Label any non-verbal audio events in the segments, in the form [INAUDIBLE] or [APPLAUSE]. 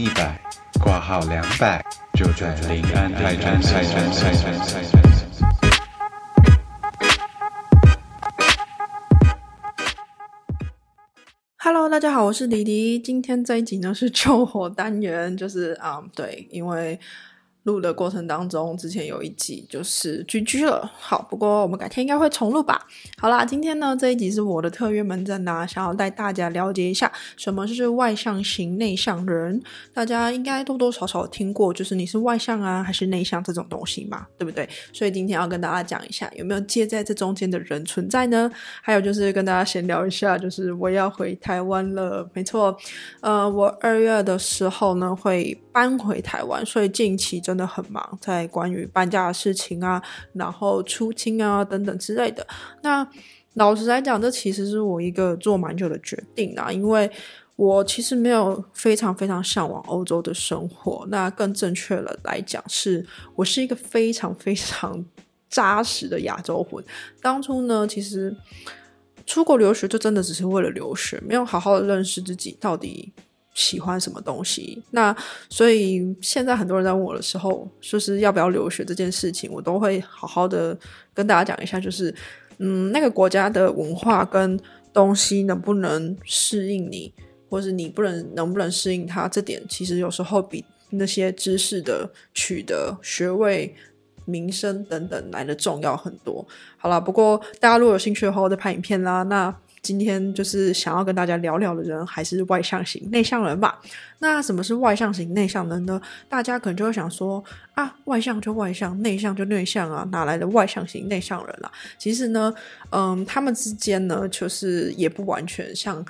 一百，挂号两百，就在临安泰山。Hello，大家好，我是迪迪。今天这一集呢是 [LAUGHS] 救火单元，就是啊、对，因为录的过程当中，之前有一集就是居居了。好，不过我们改天应该会重录吧。好啦，今天呢这一集是我的特约门诊啦、想要带大家了解一下什么是外向型内向人。大家应该多多少少听过，就是你是外向啊还是内向这种东西嘛，对不对？所以今天要跟大家讲一下，有没有介在这中间的人存在呢？还有就是跟大家闲聊一下，就是我要回台湾了，没错，呃，我二月的时候呢会搬回台湾，所以近期真的很忙，在关于搬家的事情啊，然后出清啊等等之类的。那老实来讲，这其实是我一个做蛮久的决定啊，因为我其实没有非常非常向往欧洲的生活。那更正确的来讲，是我是一个非常非常扎实的亚洲魂。当初呢，其实出国留学就真的只是为了留学，没有好好的认识自己到底喜欢什么东西。那所以现在很多人在问我的时候，就是要不要留学这件事情，我都会好好的跟大家讲一下，就是嗯，那个国家的文化跟东西能不能适应你，或是你不能能不能适应它，这点其实有时候比那些知识的取得、学位、名声等等来的重要很多。好啦，不过大家如果有兴趣的话，我再拍影片啦。那今天就是想要跟大家聊聊的人，还是外向型内向人吧。那什么是外向型内向人呢？大家可能就会想说啊，外向就外向，内向就内向啊，哪来的外向型内向人啦、其实呢，嗯，他们之间呢，就是也不完全像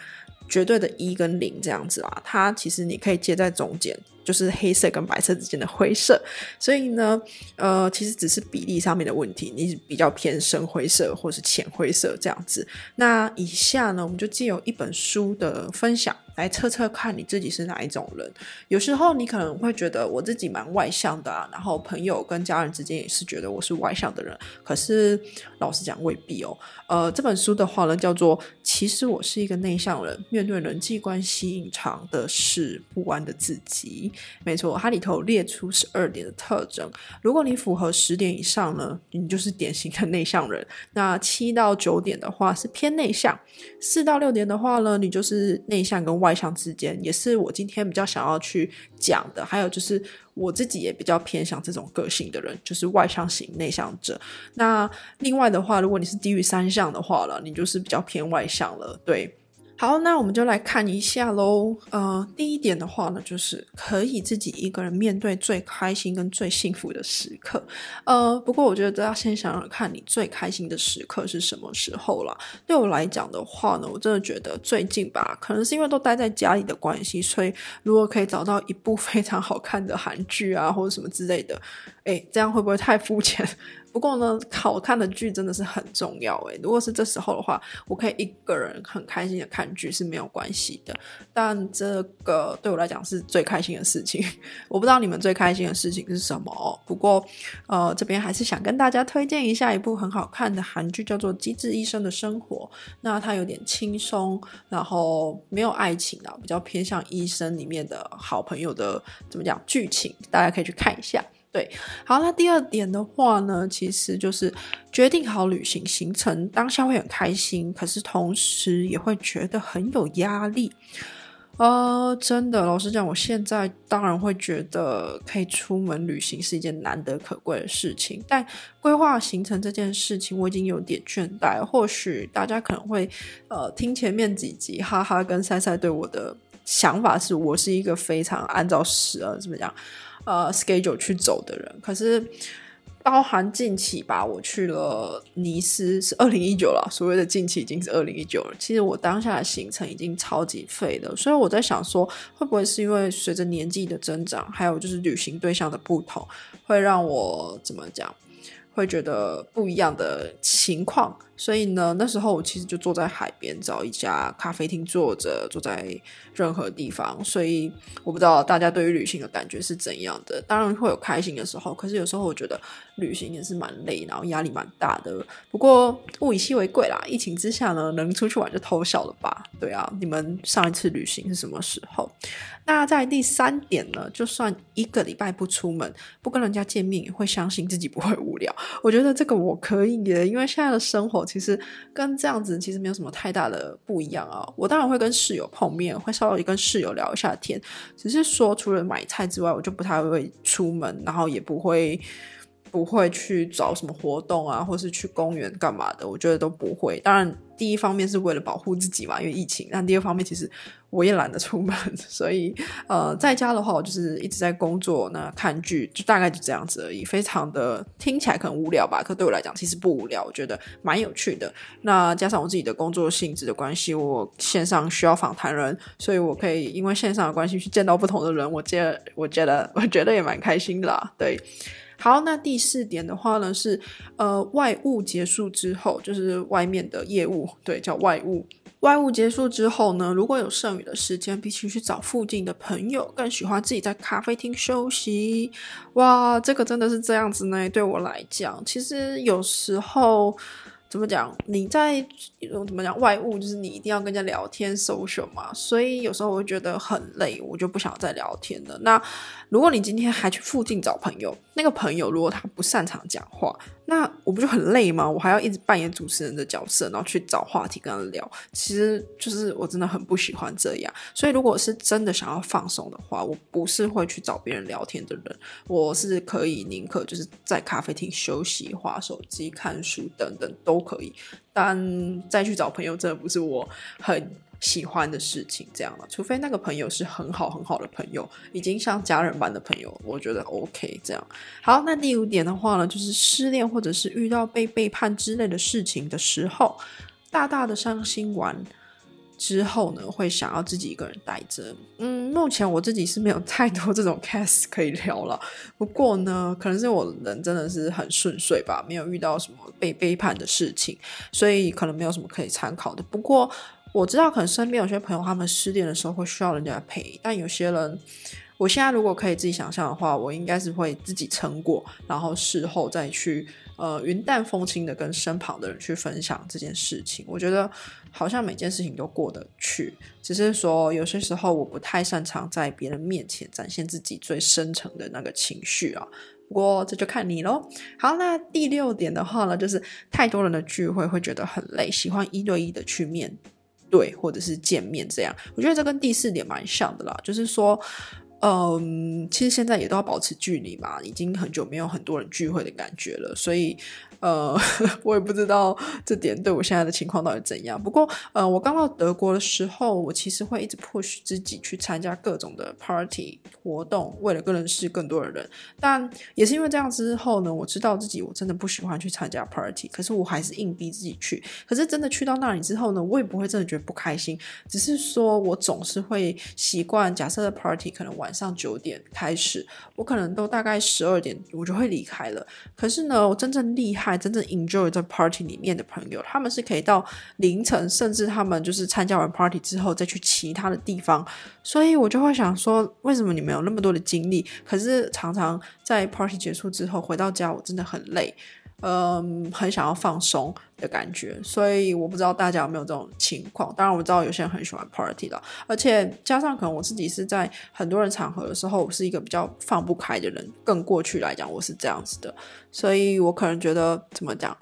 绝对的一跟零这样子啦。它其实你可以接在中间，就是黑色跟白色之间的灰色。所以呢，呃，其实只是比例上面的问题，你比较偏深灰色或是浅灰色这样子。那以下呢，我们就借由一本书的分享来测测看你自己是哪一种人。有时候你可能会觉得我自己蛮外向的啊，然后朋友跟家人之间也是觉得我是外向的人，可是老实讲未必哦。呃，这本书的话呢，叫做《其实我是一个内向人，面对人际关系隐藏的是不安的自己》。没错，它里头列出十二点的特征，如果你符合十点以上呢，你就是典型的内向人。那七到九点的话是偏内向，四到六点的话呢，你就是内向跟外向之间，也是我今天比较想要去讲的。还有就是我自己也比较偏向这种个性的人，就是外向型内向者。那另外的话，如果你是低于三项的话了，你就是比较偏外向了，对。好，那我们就来看一下喽。呃，第一点的话呢，就是可以自己一个人面对最开心跟最幸福的时刻。呃，不过我觉得都要先想想看你最开心的时刻是什么时候啦。对我来讲的话呢，我真的觉得最近吧，可能是因为都待在家里的关系，所以如果可以找到一部 [LAUGHS] 非常好看的韩剧啊，或者什么之类的，诶，这样会不会太肤浅？不过呢，好看的剧真的是很重要诶。如果是这时候的话，我可以一个人很开心的看剧是没有关系的。但这个对我来讲是最开心的事情。[LAUGHS] 我不知道你们最开心的事情是什么哦。不过，呃，这边还是想跟大家推荐一下一部很好看的韩剧，叫做《机智医生的生活》。那它有点轻松，然后没有爱情啊，比较偏向医生里面的好朋友的怎么讲剧情，大家可以去看一下。对，好，那第二点的话呢，其实就是决定好旅行行程，当下会很开心，可是同时也会觉得很有压力。呃，真的，老实讲，我现在当然会觉得可以出门旅行是一件难得可贵的事情，但规划行程这件事情，我已经有点倦怠。或许大家可能会呃听前面几集，哈哈，跟赛赛对我的想法是我是一个非常按照时呃怎么讲呃 schedule 去走的人，可是。包含近期吧，我去了尼斯，是二零一九了。所谓的近期已经是二零一九了。其实我当下的行程已经超级废了，所以我在想说，会不会是因为随着年纪的增长，还有就是旅行对象的不同，会让我怎么讲？会觉得不一样的情况。所以呢，那时候我其实就坐在海边，找一家咖啡厅坐着，坐在任何地方。所以我不知道大家对于旅行的感觉是怎样的。当然会有开心的时候，可是有时候我觉得旅行也是蛮累，然后压力蛮大的。不过物以稀为贵啦，疫情之下呢，能出去玩就偷笑了吧？对啊，你们上一次旅行是什么时候？那在第三点呢，就算一个礼拜不出门，不跟人家见面，也会相信自己不会无聊。我觉得这个我可以耶，因为现在的生活。其实跟这样子其实没有什么太大的不一样啊。我当然会跟室友碰面，会稍微跟室友聊一下天，只是说除了买菜之外，我就不太会出门，然后也不会。不会去找什么活动啊，或是去公园干嘛的，我觉得都不会。当然，第一方面是为了保护自己嘛，因为疫情；但第二方面，其实我也懒得出门，[LAUGHS] 所以呃，在家的话，我就是一直在工作，那看剧，就大概就这样子而已。非常的听起来可能无聊吧，可对我来讲其实不无聊，我觉得蛮有趣的。那加上我自己的工作性质的关系，我线上需要访谈人，所以我可以因为线上的关系去见到不同的人，我觉我觉得 [LAUGHS] 我觉得也蛮开心的啦，对。好，那第四点的话呢是，呃，外务结束之后，就是外面的业务，对，叫外务。外务结束之后呢，如果有剩余的时间，比起去找附近的朋友，更喜欢自己在咖啡厅休息。哇，这个真的是这样子呢？对我来讲，其实有时候。怎么讲？你在怎么讲外物，就是你一定要跟人家聊天 social 嘛，所以有时候我会觉得很累，我就不想再聊天了。那如果你今天还去附近找朋友，那个朋友如果他不擅长讲话，那我不就很累吗？我还要一直扮演主持人的角色，然后去找话题跟他聊，其实就是我真的很不喜欢这样。所以如果是真的想要放松的话，我不是会去找别人聊天的人，我是可以宁可就是在咖啡厅休息、划手机、看书等等都。可以，但再去找朋友真的不是我很喜欢的事情。这样了，除非那个朋友是很好很好的朋友，已经像家人般的朋友，我觉得 OK。这样好，那第五点的话呢，就是失恋或者是遇到被背叛之类的事情的时候，大大的伤心完。之后呢，会想要自己一个人待着。嗯，目前我自己是没有太多这种 [LAUGHS] case 可以聊了。不过呢，可能是我人真的是很顺遂吧，没有遇到什么被背叛的事情，所以可能没有什么可以参考的。不过我知道，可能身边有些朋友他们失恋的时候会需要人家陪，但有些人，我现在如果可以自己想象的话，我应该是会自己撑过，然后事后再去。呃，云淡风轻的跟身旁的人去分享这件事情，我觉得好像每件事情都过得去，只是说有些时候我不太擅长在别人面前展现自己最深层的那个情绪啊。不过这就看你喽。好，那第六点的话呢，就是太多人的聚会会觉得很累，喜欢一对一的去面对或者是见面这样。我觉得这跟第四点蛮像的啦，就是说。嗯，其实现在也都要保持距离嘛，已经很久没有很多人聚会的感觉了，所以。呃，[LAUGHS] 我也不知道这点对我现在的情况到底怎样。不过，呃，我刚到德国的时候，我其实会一直 push 自己去参加各种的 party 活动，为了更认识更多的人。但也是因为这样之后呢，我知道自己我真的不喜欢去参加 party，可是我还是硬逼自己去。可是真的去到那里之后呢，我也不会真的觉得不开心，只是说我总是会习惯，假设的 party 可能晚上九点开始，我可能都大概十二点我就会离开了。可是呢，我真正厉害。真正 enjoy 在 party 里面的朋友，他们是可以到凌晨，甚至他们就是参加完 party 之后再去其他的地方。所以我就会想说，为什么你们有那么多的精力，可是常常在 party 结束之后回到家，我真的很累。嗯，很想要放松的感觉，所以我不知道大家有没有这种情况。当然，我知道有些人很喜欢 party 的，而且加上可能我自己是在很多人场合的时候，我是一个比较放不开的人。更过去来讲，我是这样子的，所以我可能觉得怎么讲。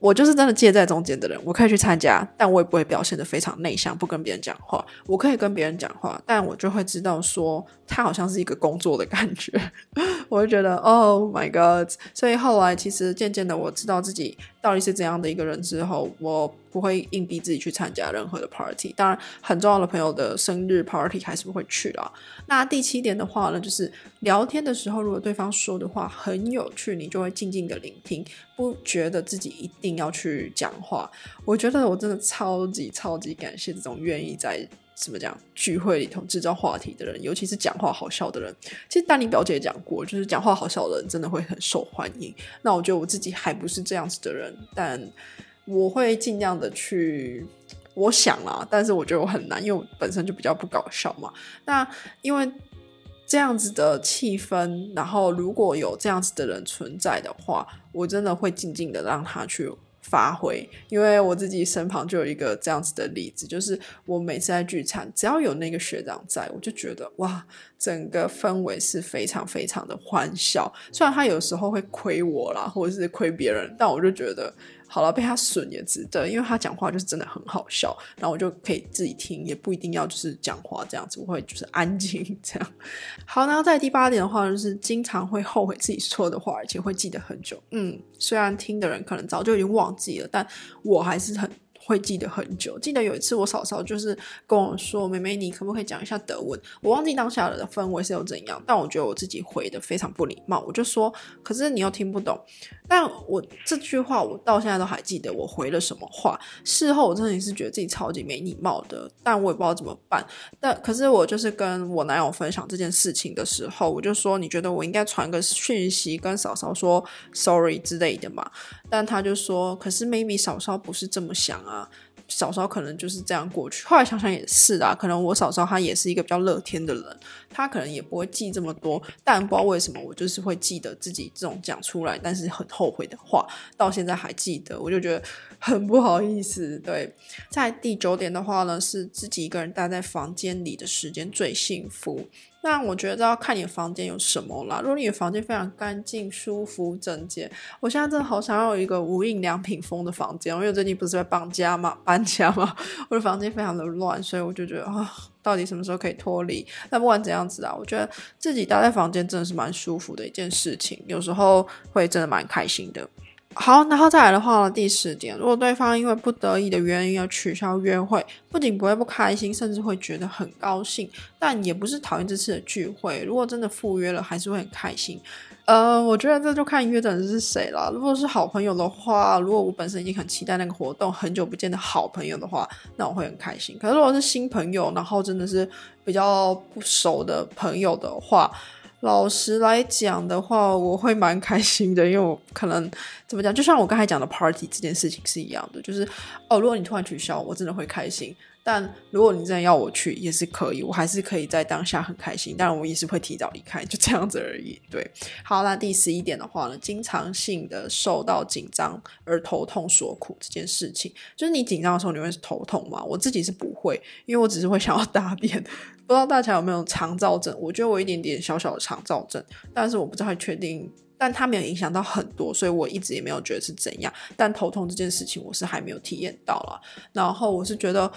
我就是真的介在中间的人，我可以去参加，但我也不会表现得非常内向，不跟别人讲话。我可以跟别人讲话，但我就会知道说他好像是一个工作的感觉，[LAUGHS] 我就觉得 Oh my God！所以后来其实渐渐的我知道自己到底是怎样的一个人之后，我。不会硬逼自己去参加任何的 party，当然很重要的朋友的生日 party 还是不会去啦。那第七点的话呢，就是聊天的时候，如果对方说的话很有趣，你就会静静的聆听，不觉得自己一定要去讲话。我觉得我真的超级超级感谢这种愿意在。怎么讲聚会里头制造话题的人，尤其是讲话好笑的人。其实丹尼表姐也讲过，就是讲话好笑的人真的会很受欢迎。那我觉得我自己还不是这样子的人，但我会尽量的去。我想啦，但是我觉得我很难，因为我本身就比较不搞笑嘛。那因为这样子的气氛，然后如果有这样子的人存在的话，我真的会静静的让他去发挥。因为我自己身旁就有一个这样子的例子，就是我每次在聚餐，只要有那个学长在，我就觉得哇，整个氛围是非常非常的欢笑。虽然他有时候会亏我啦，或者是亏别人，但我就觉得。好了，被他损也值得，因为他讲话就是真的很好笑，然后我就可以自己听，也不一定要就是讲话这样子，我会就是安静这样。好，然后在第八点的话，就是经常会后悔自己说的话，而且会记得很久。嗯，虽然听的人可能早就已经忘记了，但我还是很。会记得很久。记得有一次，我嫂嫂就是跟我说：“妹妹，你可不可以讲一下德文？”我忘记当下的氛围是有怎样，但我觉得我自己回的非常不礼貌。我就说：“可是你又听不懂。”但我这句话我到现在都还记得，我回了什么话。事后我真的是觉得自己超级没礼貌的，但我也不知道怎么办。但可是我就是跟我男友分享这件事情的时候，我就说：“你觉得我应该传个讯息跟嫂嫂说 sorry 之类的嘛？”但他就说：“可是 maybe 嫂嫂不是这么想啊。”嫂嫂可能就是这样过去，后来想想也是啊，可能我嫂嫂她也是一个比较乐天的人，她可能也不会记这么多，但不知道为什么我就是会记得自己这种讲出来但是很后悔的话，到现在还记得，我就觉得很不好意思。对，在第九点的话呢，是自己一个人待在房间里的时间最幸福。那我觉得要看你的房间有什么啦。如果你的房间非常干净、舒服、整洁，我现在真的好想要有一个无印良品风的房间。因为最近不是在搬家嘛，搬家嘛，我的房间非常的乱，所以我就觉得啊，到底什么时候可以脱离？但不管怎样子啊，我觉得自己待在房间真的是蛮舒服的一件事情，有时候会真的蛮开心的。好，然后再来的话，第十点，如果对方因为不得已的原因要取消约会，不仅不会不开心，甚至会觉得很高兴，但也不是讨厌这次的聚会。如果真的赴约了，还是会很开心。呃，我觉得这就看约的人是谁了。如果是好朋友的话，如果我本身已经很期待那个活动，很久不见的好朋友的话，那我会很开心。可是如果是新朋友，然后真的是比较不熟的朋友的话，老实来讲的话，我会蛮开心的，因为我可能怎么讲，就像我刚才讲的 party 这件事情是一样的，就是哦，如果你突然取消，我真的会开心。但如果你真的要我去，也是可以，我还是可以在当下很开心。当然，我也是会提早离开，就这样子而已。对，好，那第十一点的话呢，经常性的受到紧张而头痛所苦这件事情，就是你紧张的时候你会头痛吗？我自己是不会，因为我只是会想要 [LAUGHS] 大便。不知道大家有没有肠燥症？我觉得我一点点小小的肠燥症，但是我不太确定，但它没有影响到很多，所以我一直也没有觉得是怎样。但头痛这件事情，我是还没有体验到了。然后我是觉得。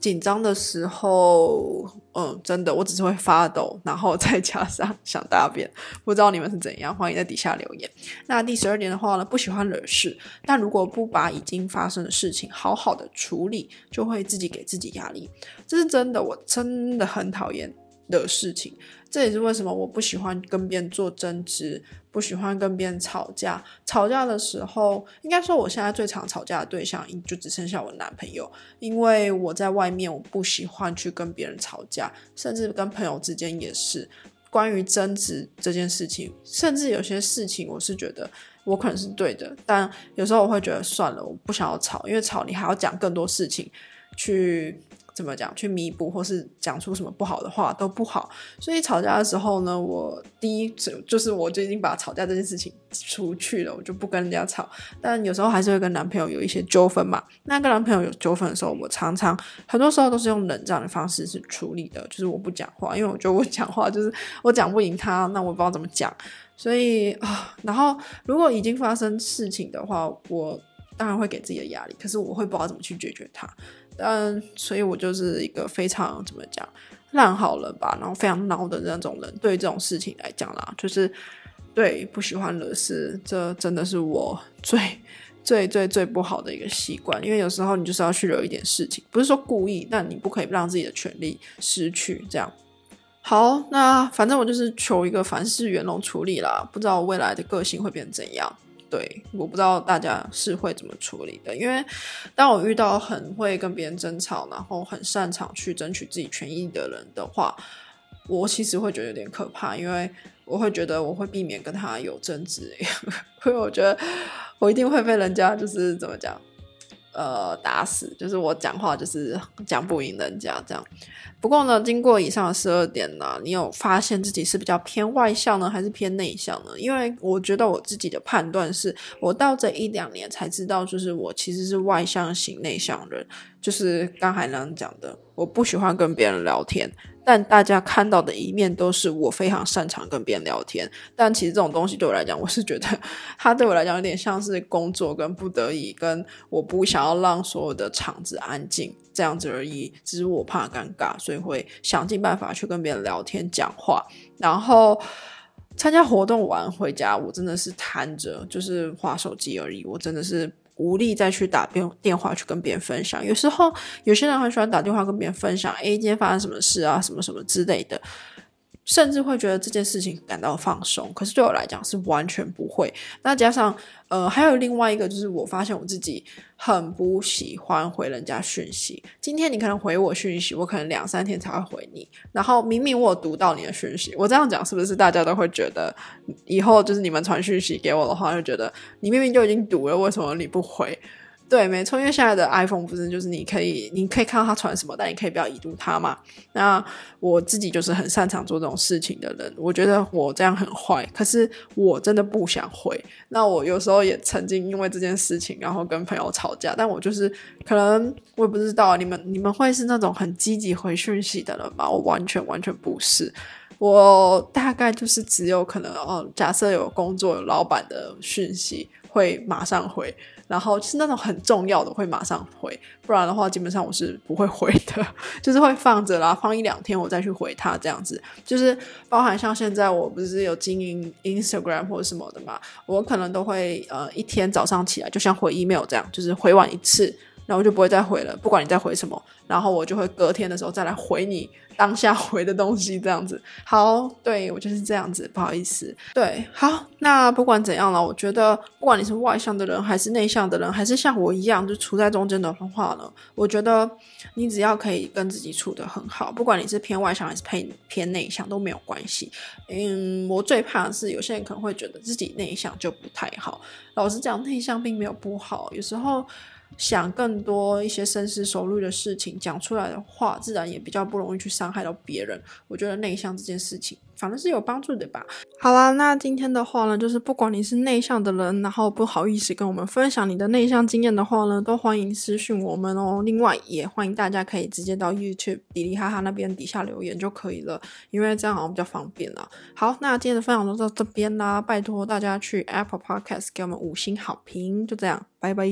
紧张的时候，嗯，真的，我只是会发抖，然后再加上想大便，不知道你们是怎样，欢迎在底下留言。那第十二点的话呢，不喜欢惹事，但如果不把已经发生的事情好好的处理，就会自己给自己压力，这是真的，我真的很讨厌的事情。这也是为什么我不喜欢跟别人做争执，不喜欢跟别人吵架。吵架的时候，应该说我现在最常吵架的对象就只剩下我男朋友，因为我在外面我不喜欢去跟别人吵架，甚至跟朋友之间也是。关于争执这件事情，甚至有些事情我是觉得我可能是对的，但有时候我会觉得算了，我不想要吵，因为吵你还要讲更多事情去。怎么讲？去弥补，或是讲出什么不好的话都不好。所以吵架的时候呢，我第一就是我就已经把吵架这件事情出去了，我就不跟人家吵。但有时候还是会跟男朋友有一些纠纷嘛。那跟男朋友有纠纷的时候，我常常很多时候都是用冷战的方式去处理的，就是我不讲话，因为我觉得我讲话就是我讲不赢他，那我不知道怎么讲。所以啊，然后如果已经发生事情的话，我当然会给自己的压力，可是我会不知道怎么去解决它。嗯，所以我就是一个非常怎么讲烂好人吧，然后非常孬的那种人。对这种事情来讲啦，就是对不喜欢惹事，这真的是我最 [LAUGHS] 最最最不好的一个习惯。因为有时候你就是要去惹一点事情，不是说故意，但你不可以让自己的权利失去。这样好，那反正我就是求一个凡事圆融处理啦。不知道未来的个性会变成怎样。对，我不知道大家是会怎么处理的。因为当我遇到很会跟别人争吵，然后很擅长去争取自己权益的人的话，我其实会觉得有点可怕，因为我会觉得我会避免跟他有争执，[LAUGHS] 因为我觉得我一定会被人家就是怎么讲。呃，打死就是我讲话就是讲不赢人家这样。不过呢，经过以上的十二点呢，你有发现自己是比较偏外向呢，还是偏内向呢？因为我觉得我自己的判断是，我到这一两年才知道，就是我其实是外向型内向人。就是刚才那样讲的，我不喜欢跟别人聊天。但大家看到的一面都是我非常擅长跟别人聊天，但其实这种东西对我来讲，我是觉得它对我来讲有点像是工作跟不得已，跟我不想要让所有的场子安静这样子而已。只是我怕尴尬，所以会想尽办法去跟别人聊天讲话。然后参加活动完回家，我真的是瘫着，就是划手机而已。我真的是。无力再去打电电话去跟别人分享，有时候有些人很喜欢打电话跟别人分享，哎，今天发生什么事啊，什么什么之类的。甚至会觉得这件事情感到放松，可是对我来讲是完全不会。那加上，呃，还有另外一个就是，我发现我自己很不喜欢回人家讯息。今天你可能回我讯息，我可能两三天才会回你。然后明明我读到你的讯息，我这样讲是不是大家都会觉得，以后就是你们传讯息给我的话，就觉得你明明就已经读了，为什么你不回？对，没错，因为现在的 iPhone 不是就是你可以，你可以看到他传什么，但你可以不要已读它嘛。那我自己就是很擅长做这种事情的人，我觉得我这样很坏，可是我真的不想回。那我有时候也曾经因为这件事情，然后跟朋友吵架。但我就是可能我也不知道你们你们会是那种很积极回讯息的人吗？我完全完全不是，我大概就是只有可能哦，假设有工作有老板的讯息会马上回。然后是那种很重要的会马上回，不然的话基本上我是不会回的，[LAUGHS] 就是会放着啦，放一两天我再去回他这样子。就是包含像现在我不是有经营 Instagram 或什么的嘛，我可能都会呃一天早上起来就像回 email 这样，就是回完一次。然后就不会再回了，不管你再回什么，然后我就会隔天的时候再来回你当下回的东西，这样子。好，对我就是这样子，不好意思。对，好，那不管怎样了，我觉得不管你是外向的人，还是内向的人，还是像我一样就处在中间的话呢，我觉得你只要可以跟自己处得很好，不管你是偏外向还是偏偏内向都没有关系。嗯，我最怕的是有些人可能会觉得自己内向就不太好。老实讲，内向并没有不好，有时候。想更多一些深思熟虑的事情，讲出来的话，自然也比较不容易去伤害到别人。我觉得内向这件事情，反正是有帮助的吧。好啦，那今天的话呢，就是不管你是内向的人，然后不好意思跟我们分享你的内向经验的话呢，都欢迎私讯我们哦。另外，也欢迎大家可以直接到 YouTube 迪丽哈哈那边底下留言就可以了，因为这样好像比较方便啦。好，那今天的分享就到这边啦，拜托大家去 Apple Podcast 给我们五星好评，就这样，拜拜。